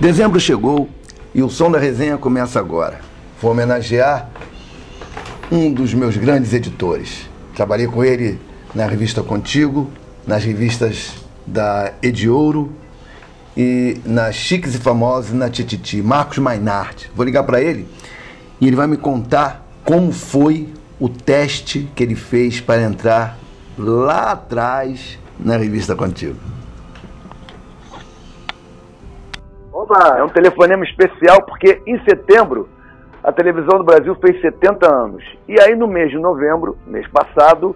Dezembro chegou e o som da resenha começa agora. Vou homenagear um dos meus grandes editores. Trabalhei com ele na revista Contigo, nas revistas da Ediouro e nas Chiques e Famosos e na Tititi, Marcos Mainart. Vou ligar para ele e ele vai me contar como foi o teste que ele fez para entrar lá atrás na revista Contigo. Oba, é um telefonema especial porque em setembro a televisão do Brasil fez 70 anos. E aí no mês de novembro, mês passado,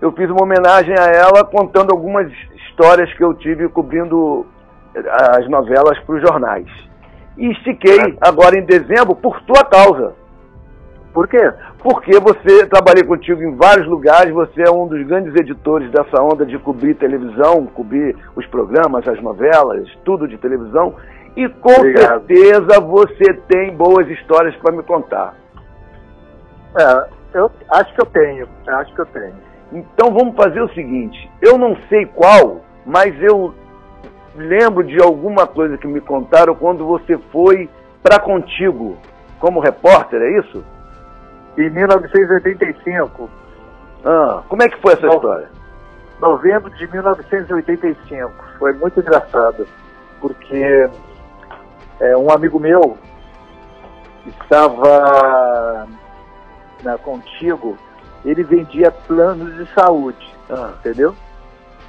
eu fiz uma homenagem a ela contando algumas histórias que eu tive cobrindo as novelas para os jornais. E estiquei agora em dezembro por tua causa. Por quê? Porque você trabalhei contigo em vários lugares, você é um dos grandes editores dessa onda de cobrir televisão, cobrir os programas, as novelas, tudo de televisão. E com Obrigado. certeza você tem boas histórias para me contar. É, eu acho que eu tenho, acho que eu tenho. Então vamos fazer o seguinte, eu não sei qual, mas eu lembro de alguma coisa que me contaram quando você foi para Contigo como repórter, é isso? Em 1985. Ah, como é que foi essa no, história? Novembro de 1985. Foi muito engraçado, porque é, um amigo meu estava na Contigo, ele vendia planos de saúde, ah. entendeu?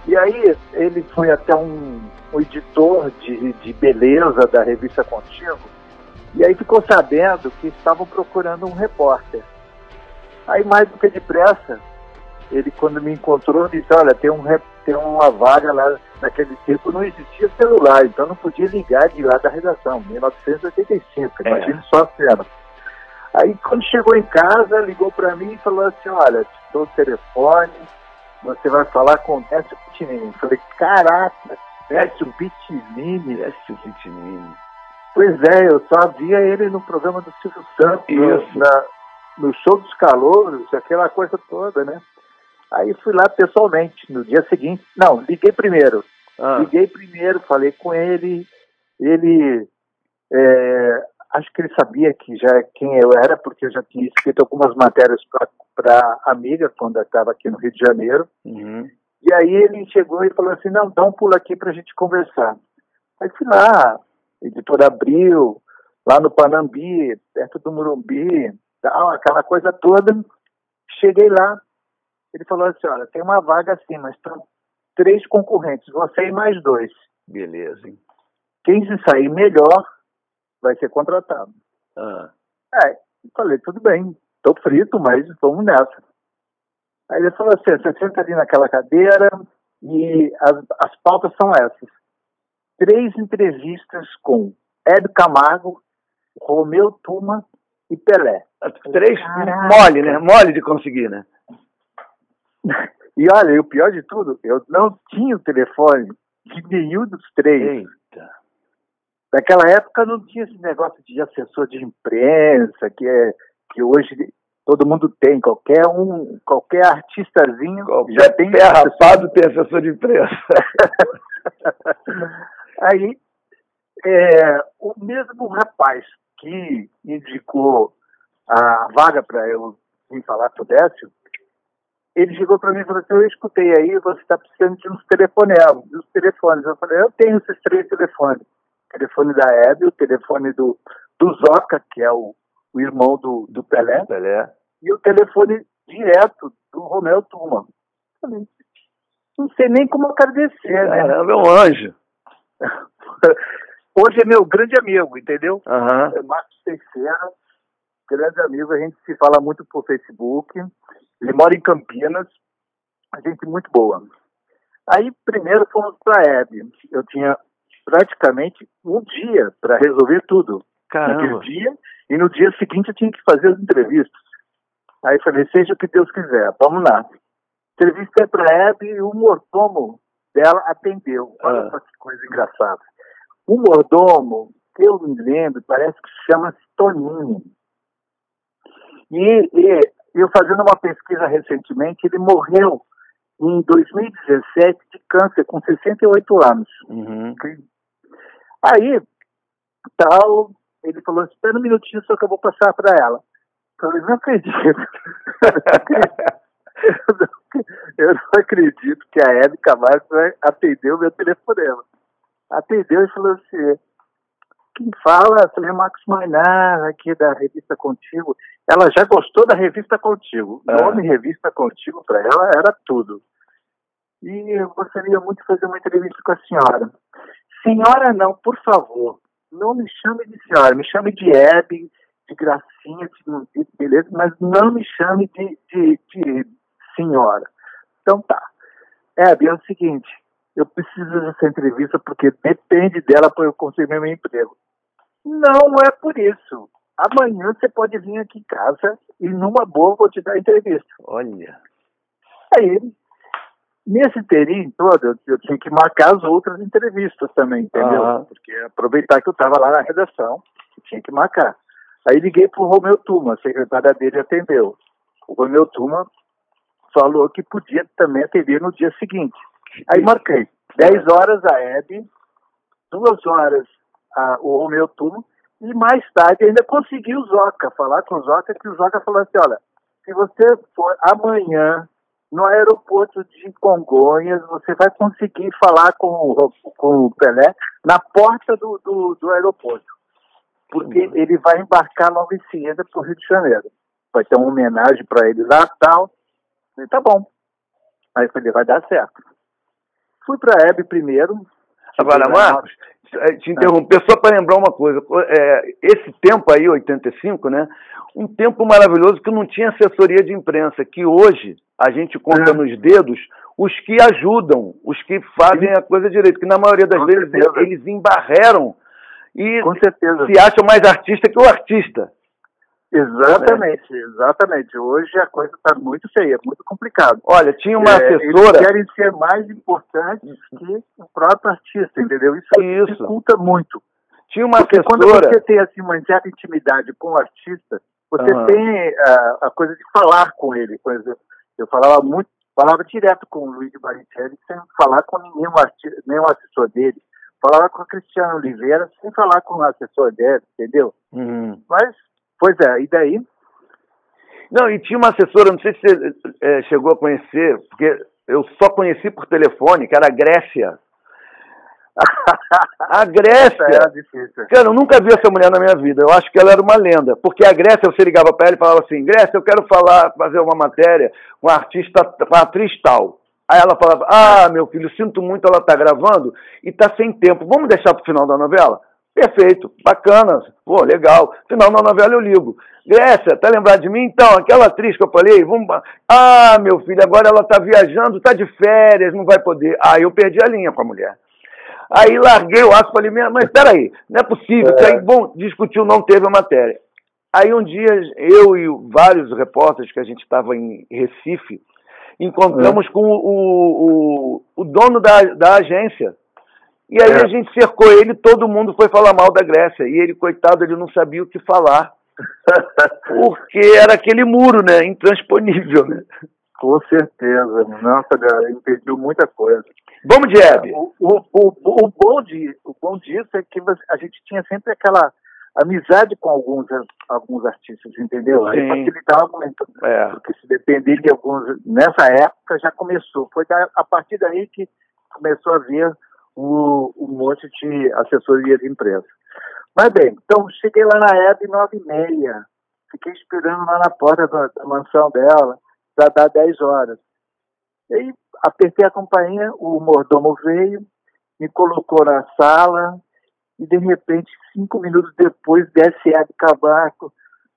E aí ele foi até um, um editor de, de beleza da revista Contigo, e aí ficou sabendo que estavam procurando um repórter. Aí mais do que depressa, ele quando me encontrou disse, olha, tem, um, tem uma vaga lá, naquele tempo não existia celular, então não podia ligar de lá da redação, 1985, é. imagine só a cena. Aí quando chegou em casa, ligou para mim e falou assim, olha, te dou o telefone, você vai falar com o Décio Pitinini. Falei, caraca, Décio Pitinini. Décio Pitinini. Pois é, eu só via ele no programa do Silvio Santos, Isso. Na, no show dos calouros, aquela coisa toda, né? Aí fui lá pessoalmente, no dia seguinte. Não, liguei primeiro. Ah. Liguei primeiro, falei com ele. Ele. É, acho que ele sabia que já quem eu era, porque eu já tinha escrito algumas matérias para Amiga, quando eu estava aqui no Rio de Janeiro. Uhum. E aí ele chegou e falou assim: não, dá um pulo aqui para a gente conversar. Aí fui lá, editor Abril, lá no Panambi, perto do Murumbi, tal, aquela coisa toda. Cheguei lá, ele falou assim, olha, tem uma vaga assim, mas estão três concorrentes, você e mais dois. Beleza, hein? Quem se sair melhor vai ser contratado. Ah. É, falei, tudo bem, tô frito, mas vamos nessa. Aí ele falou assim, você senta ali naquela cadeira e as, as pautas são essas. Três entrevistas com Ed Camargo, Romeu Tuma e Pelé. Três Caraca. mole, né? Mole de conseguir, né? E olha, e o pior de tudo, eu não tinha o telefone de nenhum dos três. Eita. Naquela época não tinha esse negócio de assessor de imprensa, que é que hoje todo mundo tem, qualquer um, qualquer artistazinho qualquer já tem pé rapado tem assessor de imprensa. Aí é, o mesmo rapaz que indicou a vaga para eu vir falar com o Décio, ele chegou para mim e falou assim, eu escutei aí, você está precisando de uns telefonemas, dos telefones. Eu falei, eu tenho esses três telefones. O telefone da Hebe, o telefone do, do Zoca, que é o, o irmão do, do Pelé, Pelé, e o telefone direto do Romeu Tuma. Falei, não sei nem como agradecer, né? É meu anjo. Hoje é meu grande amigo, entendeu? Uhum. É Marcos Teixeira, grande amigo, a gente se fala muito por Facebook. Ele mora em Campinas, a gente muito boa. Aí, primeiro fomos para a Hebe. Eu tinha praticamente um dia para resolver tudo. Caramba. Naquele dia, e no dia seguinte eu tinha que fazer as entrevistas. Aí falei, seja o que Deus quiser, vamos lá. Entrevista é para a Hebe e o mordomo dela atendeu. Olha ah. só que coisa engraçada. O mordomo, eu me lembro, parece que se chama Toninho. E, e eu fazendo uma pesquisa recentemente, ele morreu em 2017 de câncer, com 68 anos. Uhum. Aí, tal. Ele falou, espera um minutinho só que eu vou passar para ela. Eu falei, não acredito. eu, não, acredito que a Hebe Camargo atendeu o meu telefonema. Atendeu e falou assim, quem fala, falei, Max Mainar, aqui da revista Contigo. Ela já gostou da revista Contigo. O é. nome Revista Contigo para ela era tudo. E eu gostaria muito de fazer uma entrevista com a senhora. Senhora não, por favor, não me chame de senhora, me chame de Hebe, de Gracinha, de, beleza, mas não me chame de, de, de senhora. Então tá. Hebe, é o seguinte, eu preciso dessa entrevista porque depende dela para eu conseguir meu emprego. Não é por isso. Amanhã você pode vir aqui em casa e numa boa vou te dar entrevista. Olha. Aí, nesse inteirinho todo, eu, eu, tinha que marcar as outras entrevistas também, entendeu? Ah. Porque aproveitar que eu estava lá na redação, tinha que marcar. Aí liguei para o Romeu Tuma, a secretária dele atendeu. O Romeu Tuma falou que podia também atender no dia seguinte. Aí marquei. 10 horas a Hebe, duas horas a, o Romeu Tuma, e mais tarde ainda consegui o Zoca, falar com o Zoca, que o Zoca falou assim, olha, se você for amanhã no aeroporto de Congonhas, você vai conseguir falar com o, com o Pelé na porta do, do, do aeroporto. Porque uhum. ele vai embarcar logo em seguida para o Rio de Janeiro. Vai ter uma homenagem para ele lá tal. E tá bom. Aí eu falei, vai dar certo. Fui para a Hebe primeiro. Agora, Marcos, é, te interromper só para lembrar uma coisa. É, esse tempo aí, 85, né? Um tempo maravilhoso que não tinha assessoria de imprensa, que hoje a gente conta é. nos dedos os que ajudam, os que fazem Sim. a coisa direito, que na maioria das Com vezes certeza. eles embarreram e se acham mais artista que o artista. Exatamente, é. exatamente. Hoje a coisa está muito feia, muito complicado. Olha, tinha uma é, assessora. Eles querem ser mais importantes que o próprio artista, entendeu? Isso, Isso. dificulta muito. Tinha uma Porque assessora. Quando você tem assim, uma certa intimidade com o artista, você uhum. tem a, a, coisa de falar com ele. Por exemplo, eu falava muito, falava direto com o Luiz Baricelli, sem falar com nenhum, artista, nenhum assessor dele. Falava com o Cristiano Oliveira, sem falar com o assessor dele, entendeu? Uhum. Mas Pois é, e daí? Não, e tinha uma assessora, não sei se você é, chegou a conhecer, porque eu só conheci por telefone, que era a Grécia. a Grécia. Era difícil. Cara, eu nunca vi essa mulher na minha vida. Eu acho que ela era uma lenda. Porque a Grécia, você ligava para ela e falava assim: Grécia, eu quero falar, fazer uma matéria com artista, com atriz tal. Aí ela falava: Ah, meu filho, sinto muito, ela está gravando e está sem tempo. Vamos deixar para o final da novela? Perfeito, bacana, pô, legal. Final da novela eu ligo. Grécia, tá lembrado de mim? Então, aquela atriz que eu falei, vamos. Ah, meu filho, agora ela tá viajando, tá de férias, não vai poder. Ah, eu perdi a linha com a mulher. Aí larguei o aço, falei, mas peraí, não é possível, é. aí, bom, discutiu, não teve a matéria. Aí um dia, eu e vários repórteres que a gente estava em Recife, encontramos é. com o, o, o dono da, da agência. E aí é. a gente cercou ele, todo mundo foi falar mal da Grécia. E ele, coitado, ele não sabia o que falar. Porque era aquele muro, né? Intransponível, né? Com certeza. Nossa, impediu muita coisa. Vamos de Hebe. O, o, o, o, bom de, o bom disso é que a gente tinha sempre aquela amizade com alguns, alguns artistas, entendeu? Aí facilitava muito. É. Porque se depender de alguns. Nessa época já começou. Foi a partir daí que começou a ver um, um monte de assessoria de imprensa. Mas bem, então cheguei lá na EB nove e meia, fiquei esperando lá na porta da, da mansão dela para dar dez horas. E aí apertei a campainha, o mordomo veio, me colocou na sala e de repente, cinco minutos depois, desce a de Cabaco.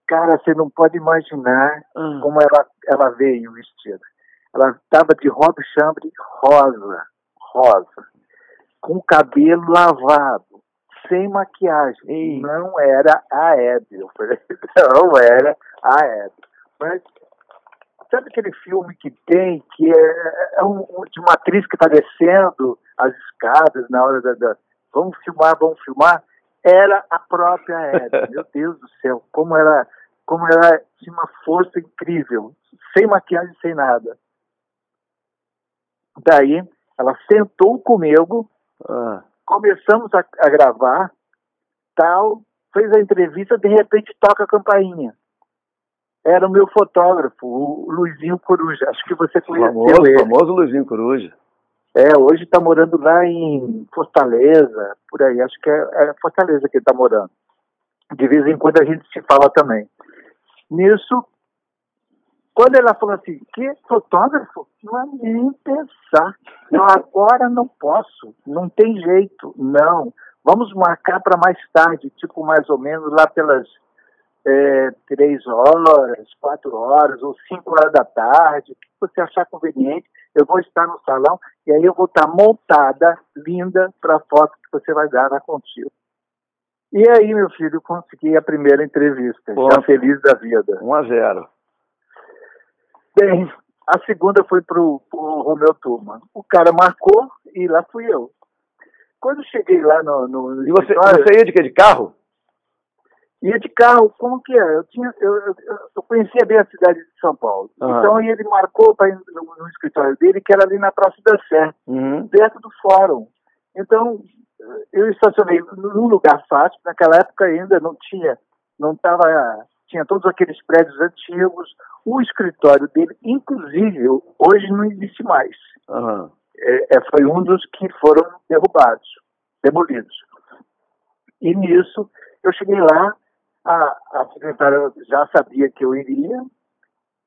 Cara, você não pode imaginar hum. como ela, ela veio vestida. Ela estava de robe chambre rosa, rosa com o cabelo lavado, sem maquiagem. Ei. Não era a Hebe. Eu falei, não era a Hebe. Mas sabe aquele filme que tem, que é, é um, de uma atriz que está descendo as escadas na hora da, da, Vamos filmar, vamos filmar? Era a própria Hebe. Meu Deus do céu, como ela, como ela tinha uma força incrível, sem maquiagem, sem nada. Daí, ela sentou comigo ah. Começamos a, a, gravar tal, fez a entrevista, de repente toca a campainha. Era o meu fotógrafo, o Luizinho Coruja. Acho que você conheceu famoso, ele. famoso Luizinho Coruja. É, hoje está morando lá em Fortaleza, por aí. Acho que é, é Fortaleza que ele está morando. De vez em quando a gente se fala também. Nisso, quando ela falou assim, que fotógrafo? Não é nem pensar. Eu agora não posso, não tem jeito, não. Vamos marcar para mais tarde, tipo mais ou menos lá pelas é, três horas, quatro horas ou cinco horas da tarde, o que você achar conveniente eu vou estar no salão e aí eu vou estar montada, linda, para a foto que você vai dar na contigo. E aí, meu filho, consegui a primeira entrevista, já feliz da vida. 1 a 0 Bem, a segunda foi para o Romeu Turma. O cara marcou e lá fui eu. Quando cheguei lá no. no e você, você ia de quê? De carro? Ia de carro, como que é? Eu, tinha, eu, eu, eu conhecia bem a cidade de São Paulo. Uhum. Então ele marcou para ir no, no, escritório dele, que era ali na Praça da Sé, uhum. perto do fórum. Então eu estacionei num lugar fácil, naquela época ainda não tinha, não estava, tinha todos aqueles prédios antigos. O escritório dele, inclusive, hoje não existe mais. Uhum. É, foi um dos que foram derrubados, demolidos. E nisso, eu cheguei lá, a, a secretária já sabia que eu iria,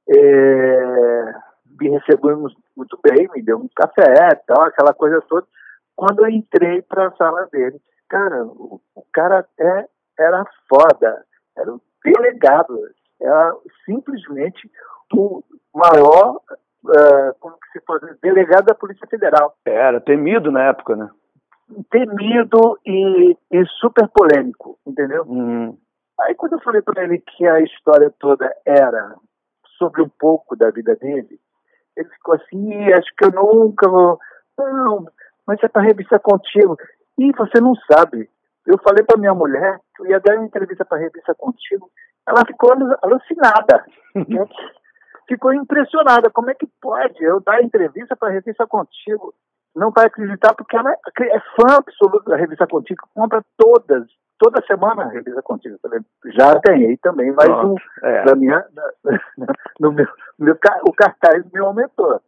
é, me recebeu muito bem, me deu um café, tal, aquela coisa toda. Quando eu entrei para a sala dele, cara, o, o, cara é, era foda, era um delegado, era simplesmente o maior, uh, como que se fosse, delegado da Polícia Federal. Era temido na época, né? Temido e, e super polêmico, entendeu? Uhum. Aí quando eu falei para ele que a história toda era sobre um pouco da vida dele, ele ficou assim, acho que eu nunca vou. Não, mas é para revista contigo. E você não sabe. Eu falei para minha mulher que eu ia dar uma entrevista para revista contigo. Ela ficou alucinada. Né? ficou impressionada. Como é que pode eu dar entrevista para revista contigo? Não vai acreditar porque ela é fã absoluta da revista contigo, compra todas toda semana a revista contínua. Já ganhei também mais um. É. Da minha, no meu, meu, o cartaz me aumentou.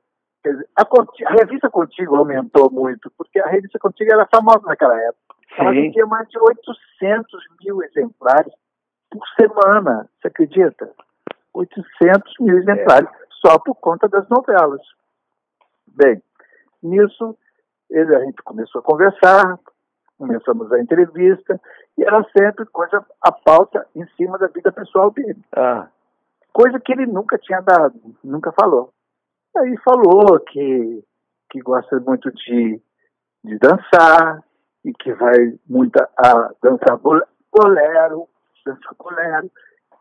Quer dizer, a, a, revista Contigo aumentou muito, porque a revista Contigo era famosa naquela época. Ela vendia mais de 800 mil exemplares por semana, você acredita? 800 mil exemplares, é. só por conta das novelas. Bem, nisso ele, a gente começou a conversar, começamos a entrevista, e era sempre coisa, a pauta em cima da vida pessoal dele. Ah. Coisa que ele nunca tinha dado, nunca falou. Aí falou que, que gosta muito de, de dançar, e que vai muito a dançar bolero, dançar bolero,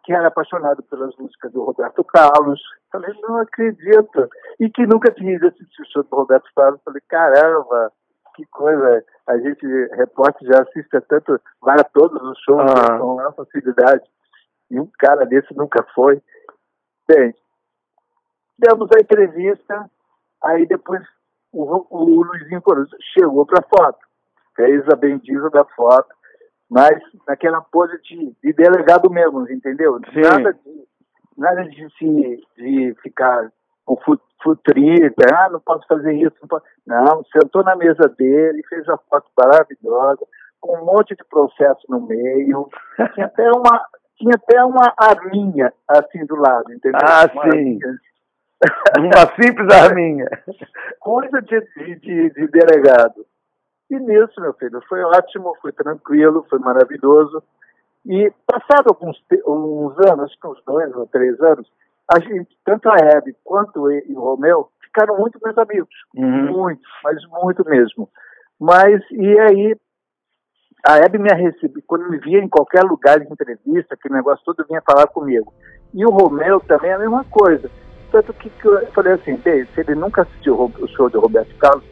que era apaixonado pelas músicas do Roberto Carlos. Falei, não acredito. E que nunca tinha ido assistir o show do Roberto Carlos. Falei, caramba, que coisa. A gente, repórter, já assiste tanto, vai a todos os shows ah. com uma facilidade. E um cara desse nunca foi. Bem, demos a entrevista, aí depois o, o Luizinho Coruja chegou para foto, fez a bendita da foto, mas naquela pose de, de delegado mesmo, entendeu? Sim. Nada de, nada de, se, de ficar com futrita, ah, não posso fazer isso. Não, posso. não, sentou na mesa dele, fez a foto maravilhosa, com um monte de processo no meio. Tinha até uma, tinha até uma arminha assim do lado, entendeu? Ah, uma sim. Arminha. Uma simples arminha. Coisa de, de, de delegado. E nisso, meu filho, foi ótimo, foi tranquilo, foi maravilhoso. E passado alguns uns anos, acho que uns dois ou três anos, a gente, tanto a Hebe quanto o Romeu ficaram muito meus amigos. Uhum. Muito, mas muito mesmo. Mas, e aí, a Hebe me recebeu, quando me via em qualquer lugar de entrevista, aquele negócio todo, vinha falar comigo. E o Romeu também é a mesma coisa. Tanto que, que eu falei assim, se ele nunca assistiu o show do Roberto Carlos,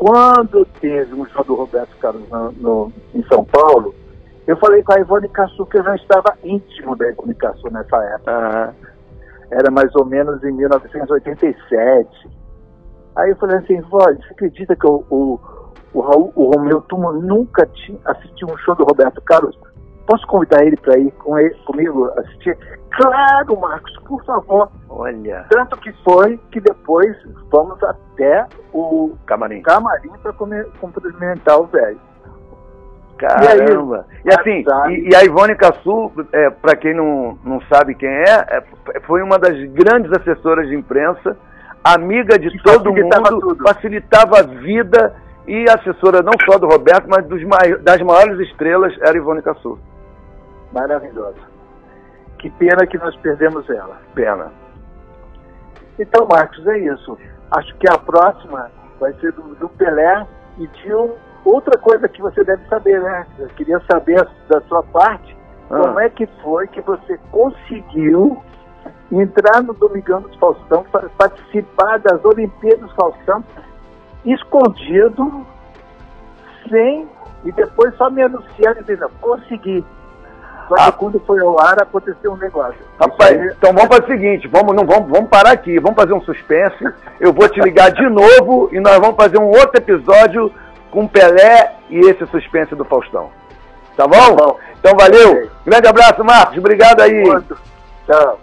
quando teve um show do Roberto Carlos no, no em São Paulo, eu falei com a Ivone Cassu que eu já estava íntimo da Ivone Cassu nessa época. Uhum era mais ou menos em 1987. Aí eu falei assim, vó, você acredita que o, o, o, Raul, o Romeu Tuma nunca tinha assistiu um show do Roberto Carlos? Posso convidar ele para ir com ele, comigo assistir? Claro, Marcos, por favor. Olha. Tanto que foi que depois fomos até o camarim, camarim para cumprimentar o velho. Caramba! E, aí, e assim, e, e, a Ivone Cassu, é, para quem não, não sabe quem é, é, foi uma das grandes assessoras de imprensa, amiga de que todo facilitava mundo, tudo. facilitava a vida e assessora não só do Roberto, mas dos, das maiores estrelas era Ivone Cassu. Maravilhosa. Que pena que nós perdemos ela. Pena. Então, Marcos, é isso. Acho que a próxima vai ser do, do Pelé e de um, outra coisa que você deve saber, né? Eu queria saber da sua parte ah. como é que foi que você conseguiu entrar no Domingão dos Faustão para participar das Olimpíadas Faustão escondido, sem, e depois só me anunciar dizendo, consegui. Só que ah. quando foi ao ar aconteceu um negócio. Rapaz, aí... então vamos fazer o seguinte, vamos, não, vamos, vamos parar aqui, vamos fazer um suspense. Eu vou te ligar de novo e nós vamos fazer um outro episódio com Pelé e esse suspense do Faustão. Tá bom? Tá bom. Então valeu. Okay. Grande abraço, Marcos. Obrigado aí. Muito. Tchau.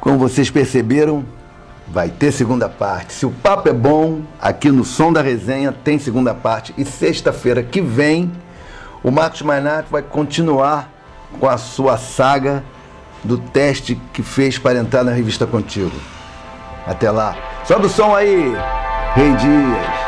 Como vocês perceberam, vai ter segunda parte. Se o papo é bom, aqui no Som da Resenha tem segunda parte. E sexta-feira que vem, o Marcos Mainato vai continuar com a sua saga do teste que fez para entrar na revista Contigo. Até lá. Sobe o som aí, Rei Dias.